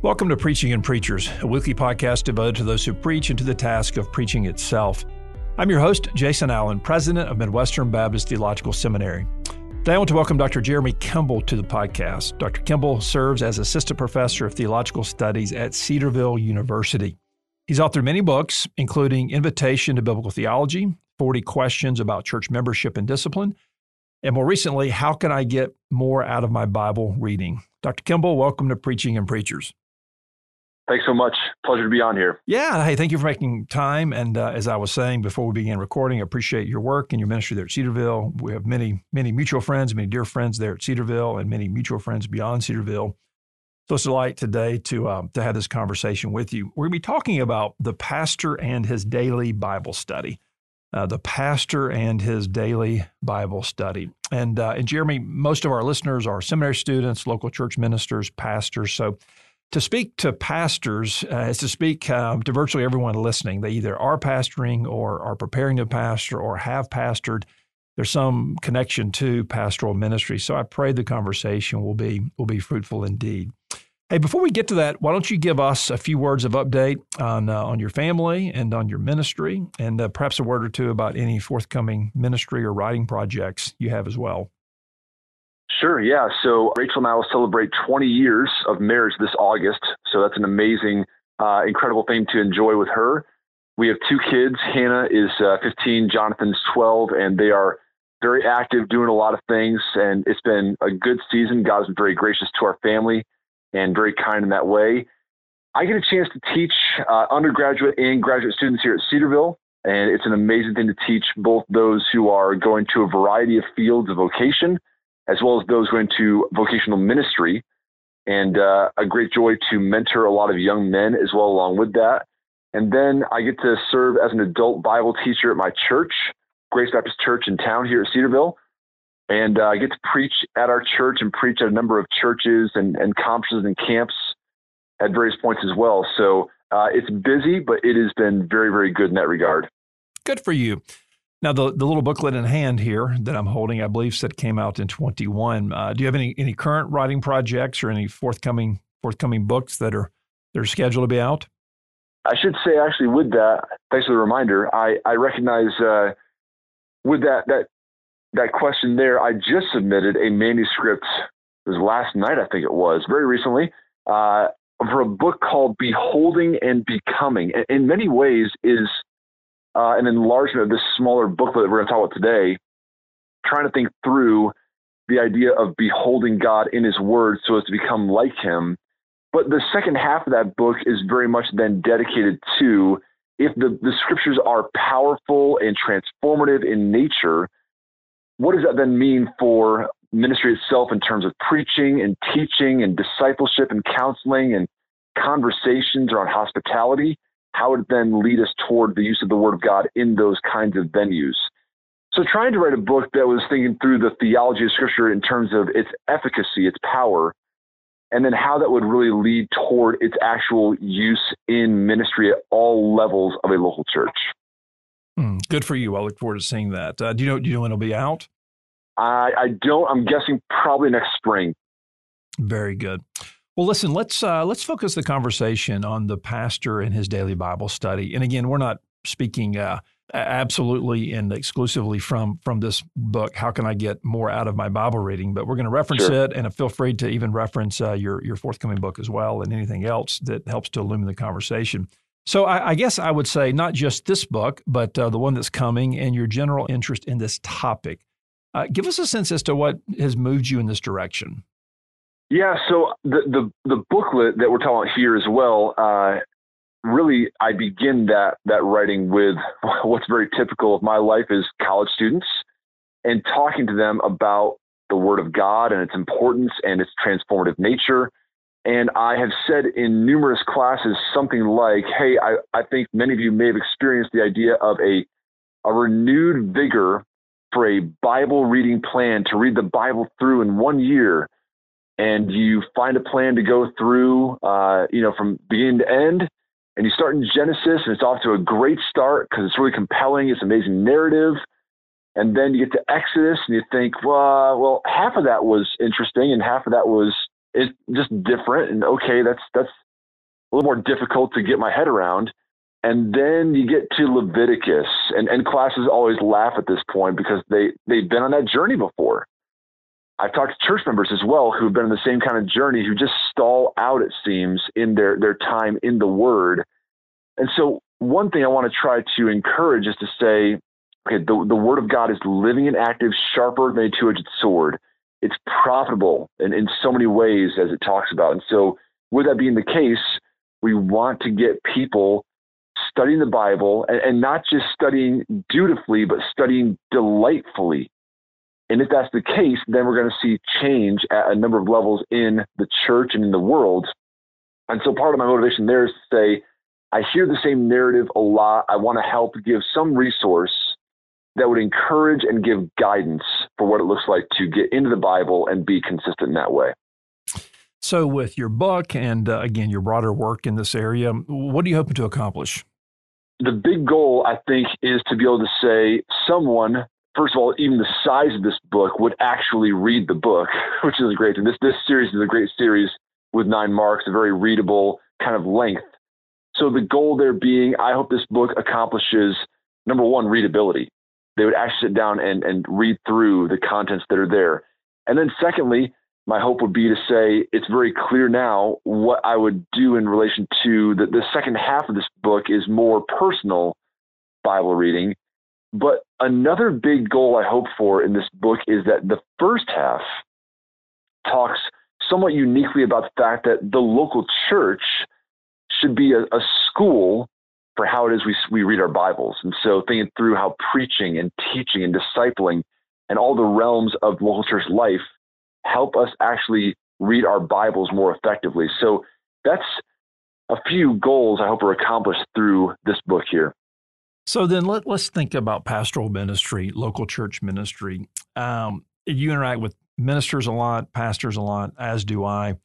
Welcome to Preaching and Preachers, a weekly podcast devoted to those who preach and to the task of preaching itself. I'm your host, Jason Allen, president of Midwestern Baptist Theological Seminary. Today, I want to welcome Dr. Jeremy Kimble to the podcast. Dr. Kimble serves as assistant professor of theological studies at Cedarville University. He's authored many books, including Invitation to Biblical Theology, 40 Questions about Church Membership and Discipline, and more recently, How Can I Get More Out of My Bible Reading? Dr. Kimble, welcome to Preaching and Preachers. Thanks so much. Pleasure to be on here. Yeah. Hey, thank you for making time. And uh, as I was saying before we began recording, I appreciate your work and your ministry there at Cedarville. We have many, many mutual friends, many dear friends there at Cedarville, and many mutual friends beyond Cedarville. So it's a delight today to um, to have this conversation with you. We're going to be talking about the pastor and his daily Bible study. Uh, the pastor and his daily Bible study. And uh, and Jeremy, most of our listeners are seminary students, local church ministers, pastors. So to speak to pastors uh, is to speak um, to virtually everyone listening. They either are pastoring or are preparing to pastor or have pastored. There's some connection to pastoral ministry. So I pray the conversation will be will be fruitful indeed. Hey, before we get to that, why don't you give us a few words of update on uh, on your family and on your ministry, and uh, perhaps a word or two about any forthcoming ministry or writing projects you have as well. Sure, yeah. So Rachel and I will celebrate 20 years of marriage this August. So that's an amazing, uh, incredible thing to enjoy with her. We have two kids. Hannah is uh, 15, Jonathan's 12, and they are very active, doing a lot of things. And it's been a good season. God's been very gracious to our family and very kind in that way. I get a chance to teach uh, undergraduate and graduate students here at Cedarville. And it's an amazing thing to teach both those who are going to a variety of fields of vocation as well as those going to vocational ministry. And uh, a great joy to mentor a lot of young men as well along with that. And then I get to serve as an adult Bible teacher at my church, Grace Baptist Church in town here at Cedarville. And uh, I get to preach at our church and preach at a number of churches and, and conferences and camps at various points as well. So uh, it's busy, but it has been very, very good in that regard. Good for you. Now, the, the little booklet in hand here that I'm holding, I believe, said came out in 21. Uh, do you have any any current writing projects or any forthcoming forthcoming books that are that are scheduled to be out? I should say, actually, with that, thanks for the reminder. I I recognize uh, with that that that question there. I just submitted a manuscript. It was last night, I think it was, very recently, uh, for a book called "Beholding and Becoming." In many ways, is uh, an enlargement of this smaller booklet that we're going to talk about today, trying to think through the idea of beholding God in His Word so as to become like Him. But the second half of that book is very much then dedicated to if the, the scriptures are powerful and transformative in nature, what does that then mean for ministry itself in terms of preaching and teaching and discipleship and counseling and conversations around hospitality? How would it then lead us toward the use of the Word of God in those kinds of venues? So, trying to write a book that was thinking through the theology of Scripture in terms of its efficacy, its power, and then how that would really lead toward its actual use in ministry at all levels of a local church. Mm, good for you. I look forward to seeing that. Uh, do you know? Do you know when it'll be out? I, I don't. I'm guessing probably next spring. Very good. Well, listen, let's uh, let's focus the conversation on the pastor and his daily Bible study. And again, we're not speaking uh, absolutely and exclusively from from this book. How can I get more out of my Bible reading? But we're going to reference sure. it, and feel free to even reference uh, your your forthcoming book as well, and anything else that helps to illumine the conversation. So I, I guess I would say not just this book, but uh, the one that's coming, and your general interest in this topic. Uh, give us a sense as to what has moved you in this direction. Yeah, so the the, the booklet that we're talking about here as well, uh, really, I begin that that writing with what's very typical of my life is college students, and talking to them about the Word of God and its importance and its transformative nature. And I have said in numerous classes something like, "Hey, I, I think many of you may have experienced the idea of a a renewed vigor for a Bible reading plan to read the Bible through in one year." And you find a plan to go through, uh, you know, from beginning to end. And you start in Genesis, and it's off to a great start because it's really compelling. It's amazing narrative. And then you get to Exodus, and you think, well, well, half of that was interesting, and half of that was it just different. And okay, that's that's a little more difficult to get my head around. And then you get to Leviticus, and, and classes always laugh at this point because they, they've been on that journey before. I've talked to church members as well who've been on the same kind of journey who just stall out, it seems, in their, their time in the Word. And so, one thing I want to try to encourage is to say, okay, the, the Word of God is living and active, sharper than a two edged sword. It's profitable in, in so many ways, as it talks about. And so, with that being the case, we want to get people studying the Bible and, and not just studying dutifully, but studying delightfully. And if that's the case, then we're going to see change at a number of levels in the church and in the world. And so part of my motivation there is to say, I hear the same narrative a lot. I want to help give some resource that would encourage and give guidance for what it looks like to get into the Bible and be consistent in that way. So, with your book and uh, again, your broader work in this area, what are you hoping to accomplish? The big goal, I think, is to be able to say someone, first of all, even the size of this book would actually read the book, which is great. And this, this series is a great series with nine marks, a very readable kind of length. So, the goal there being, I hope this book accomplishes number one, readability. They would actually sit down and, and read through the contents that are there. And then, secondly, my hope would be to say it's very clear now what I would do in relation to the, the second half of this book is more personal Bible reading. But another big goal I hope for in this book is that the first half talks somewhat uniquely about the fact that the local church should be a, a school for how it is we, we read our Bibles. And so thinking through how preaching and teaching and discipling and all the realms of local church life help us actually read our Bibles more effectively. So that's a few goals I hope are accomplished through this book here. So then let, us think about pastoral ministry, local church ministry. Um, you interact with ministers a lot, pastors a lot, as do I.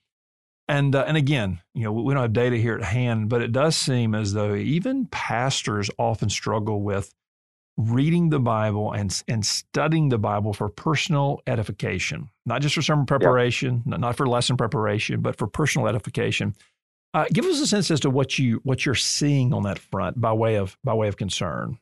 And uh, and again, you know, we don't have data here at hand, but it does seem as though even pastors often struggle with reading the Bible and, and studying the Bible for personal edification, not just for sermon preparation, yeah. not for lesson preparation, but for personal edification. Uh, give us a sense as to what you what you're seeing on that front by way of by way of concern.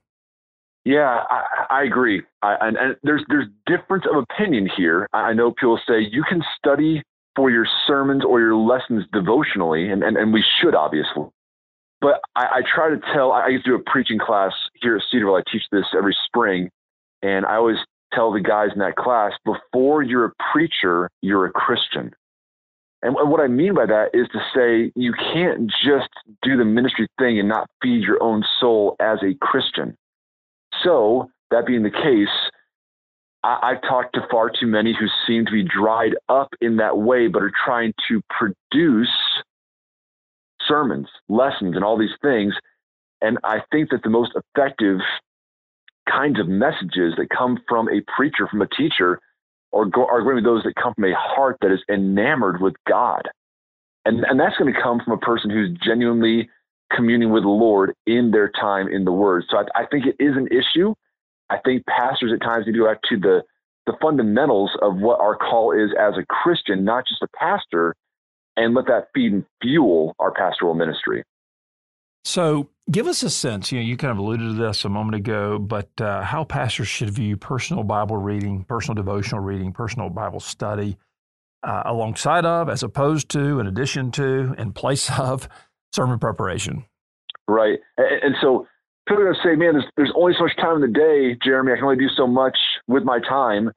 Yeah, I, I agree, I, and, and, there's there's difference of opinion here. I know people say you can study for your sermons or your lessons devotionally, and, and, and we should obviously. But I, I try to tell, I used to do a preaching class here at Cedarville. I teach this every spring. And I always tell the guys in that class before you're a preacher, you're a Christian. And what I mean by that is to say you can't just do the ministry thing and not feed your own soul as a Christian. So, that being the case, I, have talked to far too many who seem to be dried up in that way, but are trying to produce sermons, lessons, and all these things. And I think that the most effective kinds of messages that come from a preacher, from a teacher, are, go, are going to be those that come from a heart that is enamored with God. And, and that's going to come from a person who's genuinely communing with the Lord in their time in the Word. So I, I think it is an issue. I think pastors at times need to go back to the, the fundamentals of what our call is as a Christian, not just a pastor, and let that feed and fuel our pastoral ministry. So, give us a sense. You know, you kind of alluded to this a moment ago, but uh, how pastors should view personal Bible reading, personal devotional reading, personal Bible study, uh, alongside of, as opposed to, in addition to, in place of sermon preparation. Right, and, and so people are going to say, "Man, there's there's only so much time in the day, Jeremy. I can only do so much with my time,"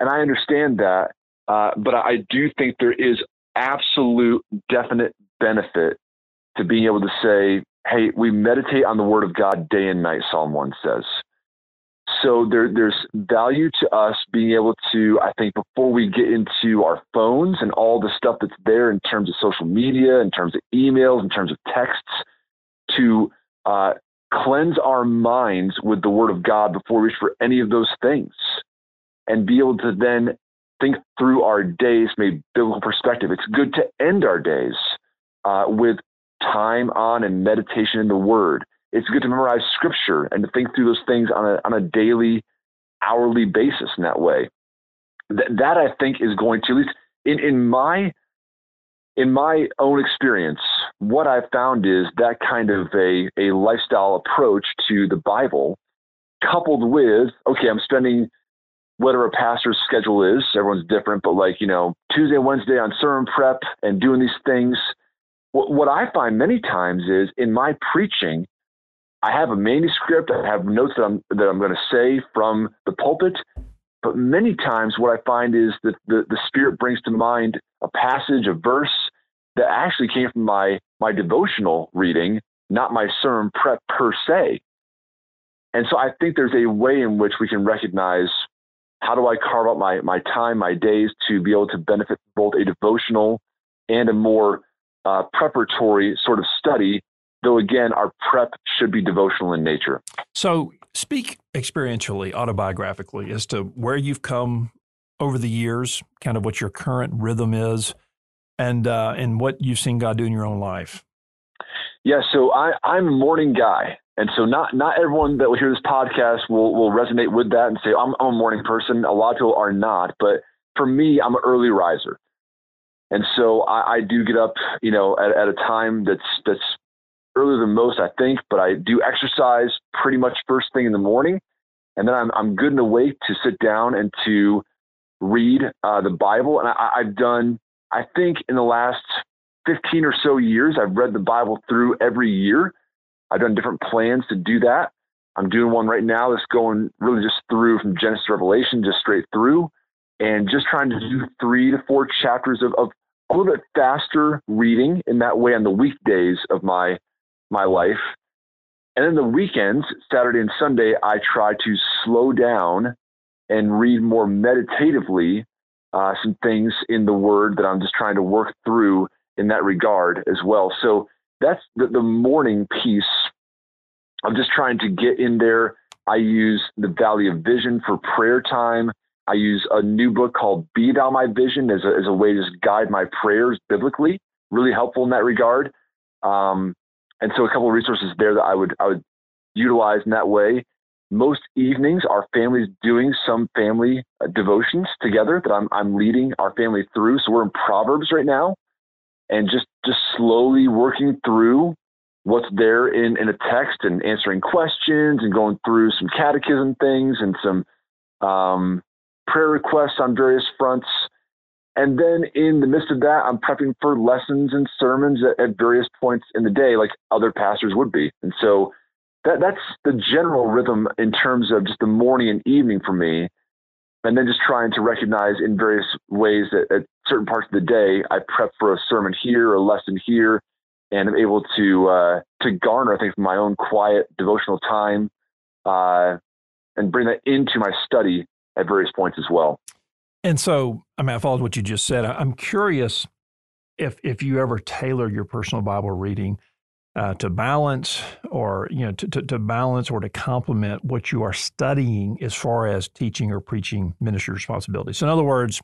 and I understand that. Uh, but I do think there is absolute definite benefit to being able to say, hey, we meditate on the word of God day and night, Psalm 1 says. So there, there's value to us being able to, I think, before we get into our phones and all the stuff that's there in terms of social media, in terms of emails, in terms of texts, to uh, cleanse our minds with the word of God before we reach for any of those things and be able to then think through our days a biblical perspective. It's good to end our days uh, with time on and meditation in the Word. It's good to memorize Scripture and to think through those things on a on a daily, hourly basis in that way. Th- that I think is going to, at least in in my in my own experience, what I've found is that kind of a, a lifestyle approach to the Bible, coupled with, okay, I'm spending whatever a pastor's schedule is, everyone's different, but like, you know, Tuesday, Wednesday on sermon prep and doing these things. What, I find many times is in my preaching, I have a manuscript, I have notes that I'm, that I'm going to say from the pulpit, but many times, what I find is that the, the Spirit brings to mind a passage, a verse that actually came from my, my devotional reading, not my sermon prep per se. And so I think there's a way in which we can recognize how do I carve out my, my time, my days to be able to benefit both a devotional and a more uh, preparatory sort of study, though again, our prep should be devotional in nature. So Speak experientially, autobiographically, as to where you've come over the years, kind of what your current rhythm is, and uh, and what you've seen God do in your own life. Yeah, so I, I'm a morning guy, and so not not everyone that will hear this podcast will will resonate with that and say I'm, I'm a morning person. A lot of people are not, but for me, I'm an early riser, and so I, I do get up, you know, at, at a time that's that's earlier than most, I think, but I do exercise pretty much first thing in the morning. And then I'm, I'm good and awake to sit down and to read uh, the Bible. And I, I've done, I think in the last 15 or so years, I've read the Bible through every year. I've done different plans to do that. I'm doing one right now that's going really just through from Genesis to Revelation, just straight through, and just trying to do three to four chapters of, of a little bit faster reading in that way on the weekdays of my my life. And then the weekends, Saturday and Sunday, I try to slow down and read more meditatively uh, some things in the Word that I'm just trying to work through in that regard as well. So that's the, the morning piece. I'm just trying to get in there. I use the Valley of Vision for prayer time. I use a new book called Be Thou My Vision as a, as a way to guide my prayers biblically. Really helpful in that regard. Um, and so a couple of resources there that I would I would utilize in that way. Most evenings, our family's doing some family uh, devotions together that I'm I'm leading our family through. So we're in Proverbs right now, and just just slowly working through what's there in in a text and answering questions and going through some catechism things and some um, prayer requests on various fronts. And then in the midst of that, I'm prepping for lessons and sermons at, at, various points in the day, like other pastors would be. And so that, that's the general rhythm in terms of just the morning and evening for me. And then just trying to recognize in various ways that at certain parts of the day, I prep for a sermon here, or a lesson here, and I'm able to uh, to garner, I think, my own quiet devotional time, uh, and bring that into my study at various points as well. And so, I mean, I followed what you just said. I'm curious if if you ever tailor your personal Bible reading uh, to balance, or you know, to, to, to balance or to complement what you are studying as far as teaching or preaching ministry responsibilities. So, in other words,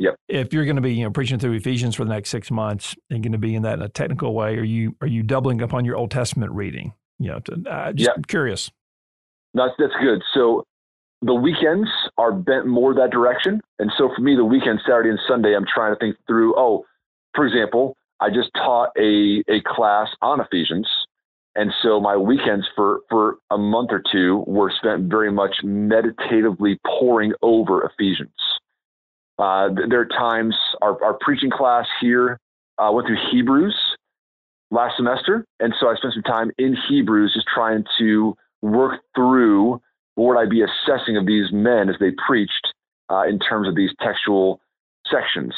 Yep. If you're going to be, you know, preaching through Ephesians for the next six months and going to be in that in a technical way, are you are you doubling up on your Old Testament reading? You know, to, uh, just yep. curious. That's that's good. So the weekends are bent more that direction. And so for me, the weekend, Saturday and Sunday, I'm trying to think through, oh, for example, I just taught a, a class on Ephesians. And so my weekends for, for a month or two were spent very much meditatively poring over Ephesians. Uh, there are times our, our preaching class here uh, went through Hebrews last semester. And so I spent some time in Hebrews just trying to work through what would I be assessing of these men as they preached uh, in terms of these textual sections?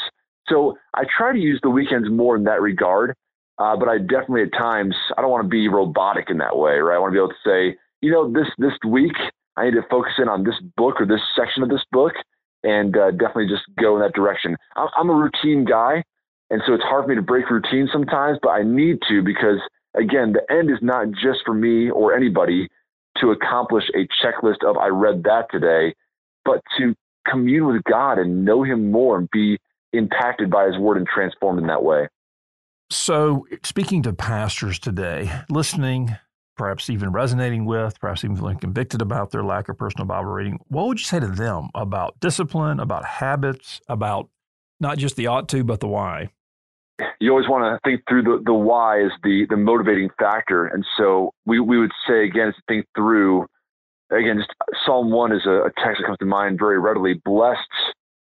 So I try to use the weekends more in that regard, uh, but I definitely at times I don't want to be robotic in that way, right? I want to be able to say, you know, this this week I need to focus in on this book or this section of this book, and uh, definitely just go in that direction. I'm, I'm a routine guy, and so it's hard for me to break routine sometimes, but I need to because again, the end is not just for me or anybody to accomplish a checklist of I read that today, but to commune with God and know Him more and be impacted by His Word and transformed in that way. So, speaking to pastors today, listening, perhaps even resonating with, perhaps even feeling convicted about their lack of personal Bible reading, what would you say to them about discipline, about habits, about not just the ought to, but the why? You always want to think through the, the why is the, the motivating factor. And so we, we would say, again, think through, again, just Psalm 1 is a, a text that comes to mind very readily. Blessed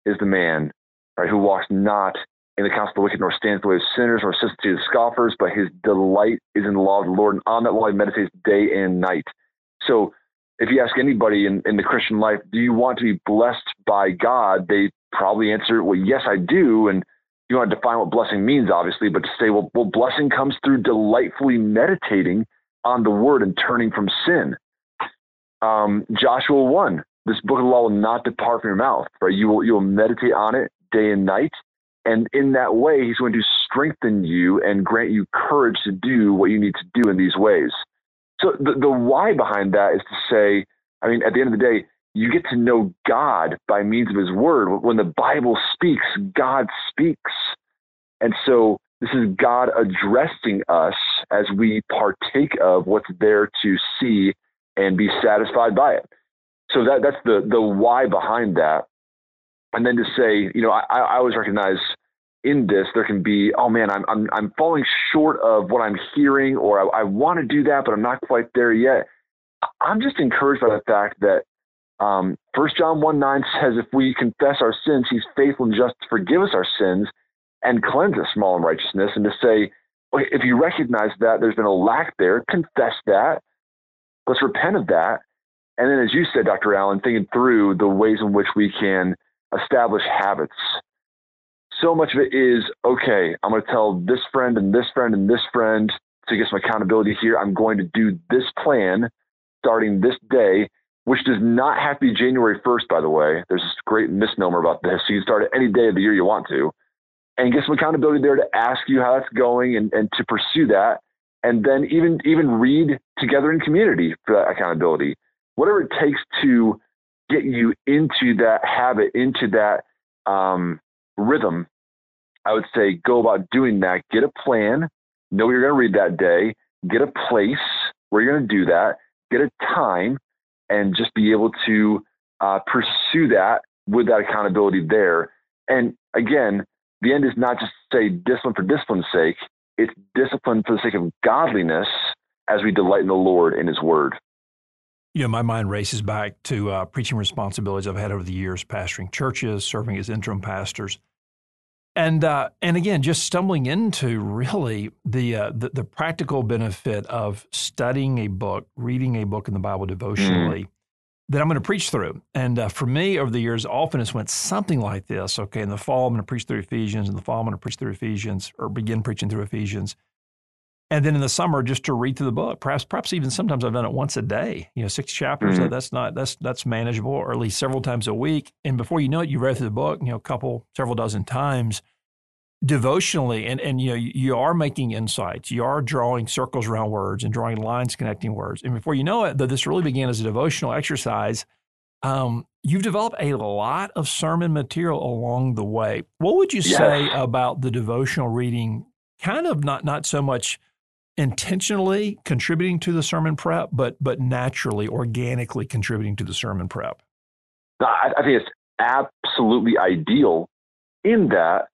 is the man right, who walks not in the counsel of the wicked, nor stands the way of sinners, nor sits to the scoffers, but his delight is in the law of the Lord, and on that law he meditates day and night. So if you ask anybody in, in the Christian life, do you want to be blessed by God? They probably answer, well, yes, I do. And you want to define what blessing means, obviously, but to say, well, well, blessing comes through delightfully meditating on the word and turning from sin. Um, Joshua 1, this book of the law will not depart from your mouth, right? You will, you will meditate on it day and night. And in that way, he's going to strengthen you and grant you courage to do what you need to do in these ways. So the, the why behind that is to say, I mean, at the end of the day, you get to know God by means of his word. When the Bible speaks, God speaks. And so this is God addressing us as we partake of what's there to see and be satisfied by it. So that that's the the why behind that and then to say, you know, I, I always recognize in this there can be, oh man, I'm I'm I'm falling short of what I'm hearing, or I, I want to do that, but I'm not quite there yet. I'm just encouraged by the fact that um, 1 John 1 9 says, if we confess our sins, he's faithful and just to forgive us our sins and cleanse us from all unrighteousness. And to say, okay, if you recognize that there's been a lack there, confess that. Let's repent of that. And then, as you said, Dr. Allen, thinking through the ways in which we can establish habits. So much of it is okay, I'm going to tell this friend and this friend and this friend to get some accountability here. I'm going to do this plan starting this day, which does not have to be January 1st, by the way. There's this great misnomer about this. You can start at any day of the year you want to and get some accountability there to ask you how that's going and, and to pursue that. And then even even read together in community for that accountability. Whatever it takes to get you into that habit, into that um, rhythm, I would say go about doing that. Get a plan, know what you're going to read that day, get a place where you're going to do that, get a time, and just be able to uh, pursue that with that accountability there. And again, the end is not just to say discipline for discipline's sake, it's discipline for the sake of godliness as we delight in the Lord in His Word you know, my mind races back to uh, preaching responsibilities I've had over the years, pastoring churches, serving as interim pastors, and uh, and again, just stumbling into really the, uh, the, the practical benefit of studying a book, reading a book in the Bible devotionally. Mm. That I'm going to preach through. And uh, for me, over the years, often it's went something like this. Okay, in the fall, I'm going to preach through Ephesians. In the fall, I'm going to preach through Ephesians or begin preaching through Ephesians and then in the summer just to read through the book perhaps perhaps even sometimes i've done it once a day you know six chapters mm-hmm. that's not that's that's manageable or at least several times a week. And before you know it you've read through the book you know a couple several dozen times devotionally. And and you know you are making insights. You are drawing circles around words and drawing lines connecting words. And before you know it though this really began as a devotional exercise um, you've developed a lot of sermon material along the way. What would you yes. say about the devotional reading? Kind of not not so much intentionally contributing to the sermon prep, but but naturally, organically contributing to the sermon prep? I, I think it's absolutely ideal in that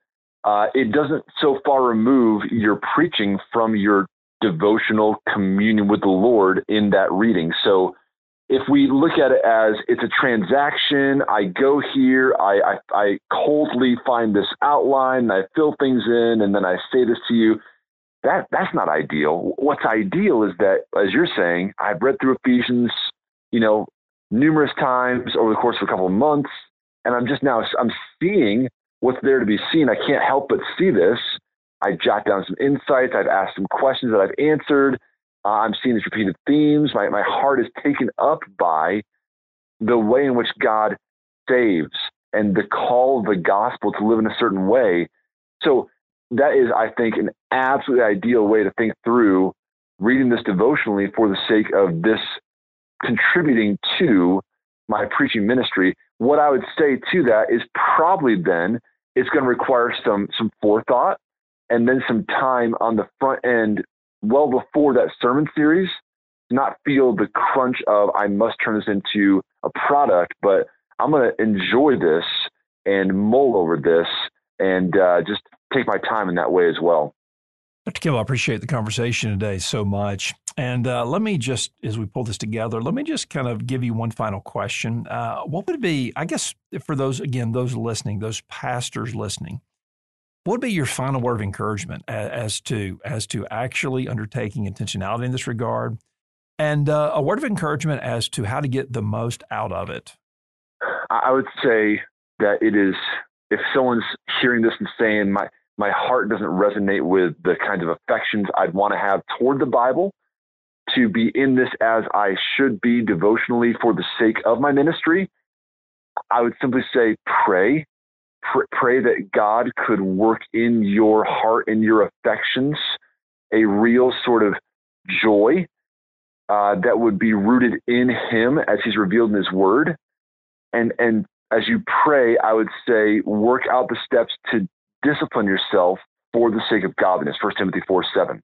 uh, it doesn't so far remove your preaching from your devotional communion with the Lord in that reading. So if we look at it as it's a transaction, I go here, I, I, I coldly find this outline, I fill things in, and then I say this to you that that's not ideal. What's ideal is that, as you're saying, I've read through Ephesians, you know, numerous times over the course of a couple of months, and I'm just now I'm seeing what's there to be seen. I can't help but see this. I jot down some insights. I've asked some questions that I've answered. Uh, I'm seeing these repeated themes. My my heart is taken up by the way in which God saves and the call of the gospel to live in a certain way. So that is, I think, an absolutely ideal way to think through reading this devotionally for the sake of this contributing to my preaching ministry. What I would say to that is probably then it's going to require some some forethought and then some time on the front end well before that sermon series not feel the crunch of I must turn this into a product, but I'm going to enjoy this and mull over this and uh, just take my time in that way as well. Dr. Kimble, I appreciate the conversation today so much. And uh, let me just, as we pull this together, let me just kind of give you one final question. Uh, what would it be, I guess, for those, again, those listening, those pastors listening, what would be your final word of encouragement as, as to as to actually undertaking intentionality in this regard, and uh, a word of encouragement as to how to get the most out of it? I would say that it is if someone's hearing this and saying my my heart doesn't resonate with the kinds of affections I'd want to have toward the Bible, to be in this as I should be devotionally for the sake of my ministry, I would simply say pray. Pray that God could work in your heart and your affections a real sort of joy uh, that would be rooted in Him as He's revealed in His Word. And, and as you pray, I would say work out the steps to discipline yourself for the sake of godliness, 1 Timothy 4 7.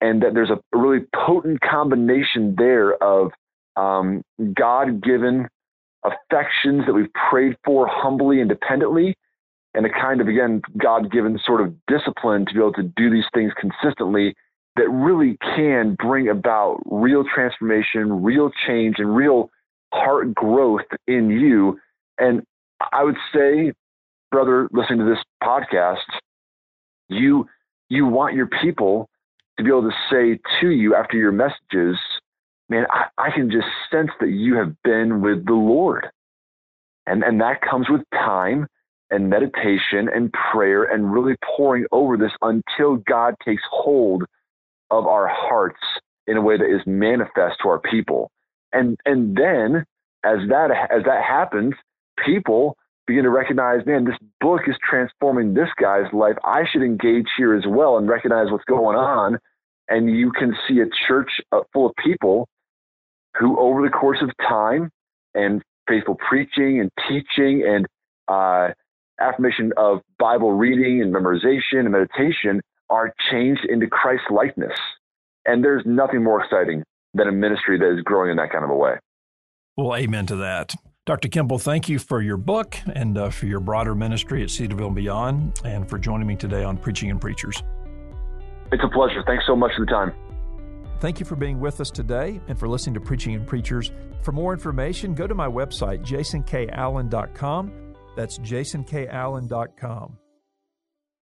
And that there's a really potent combination there of um, God given affections that we've prayed for humbly and dependently, and a kind of, again, God given sort of discipline to be able to do these things consistently that really can bring about real transformation, real change, and real heart growth in you. And I would say brother listening to this podcast, you you want your people to be able to say to you after your messages, man, I, I can just sense that you have been with the Lord. And and that comes with time and meditation and prayer and really pouring over this until God takes hold of our hearts in a way that is manifest to our people. And and then as that as that happens, people begin to recognize, man, this book is transforming this guy's life. I should engage here as well and recognize what's going on. And you can see a church uh, full of people who, over the course of time and faithful preaching and teaching and uh, affirmation of Bible reading and memorization and meditation, are changed into Christ likeness. And there's nothing more exciting than a ministry that is growing in that kind of a way. Well, amen to that. Dr. Kimble, thank you for your book and uh, for your broader ministry at Cedarville and beyond, and for joining me today on Preaching and Preachers. It's a pleasure. Thanks so much for the time. Thank you for being with us today and for listening to Preaching and Preachers. For more information, go to my website, jasonkallen.com. That's jasonkallen.com.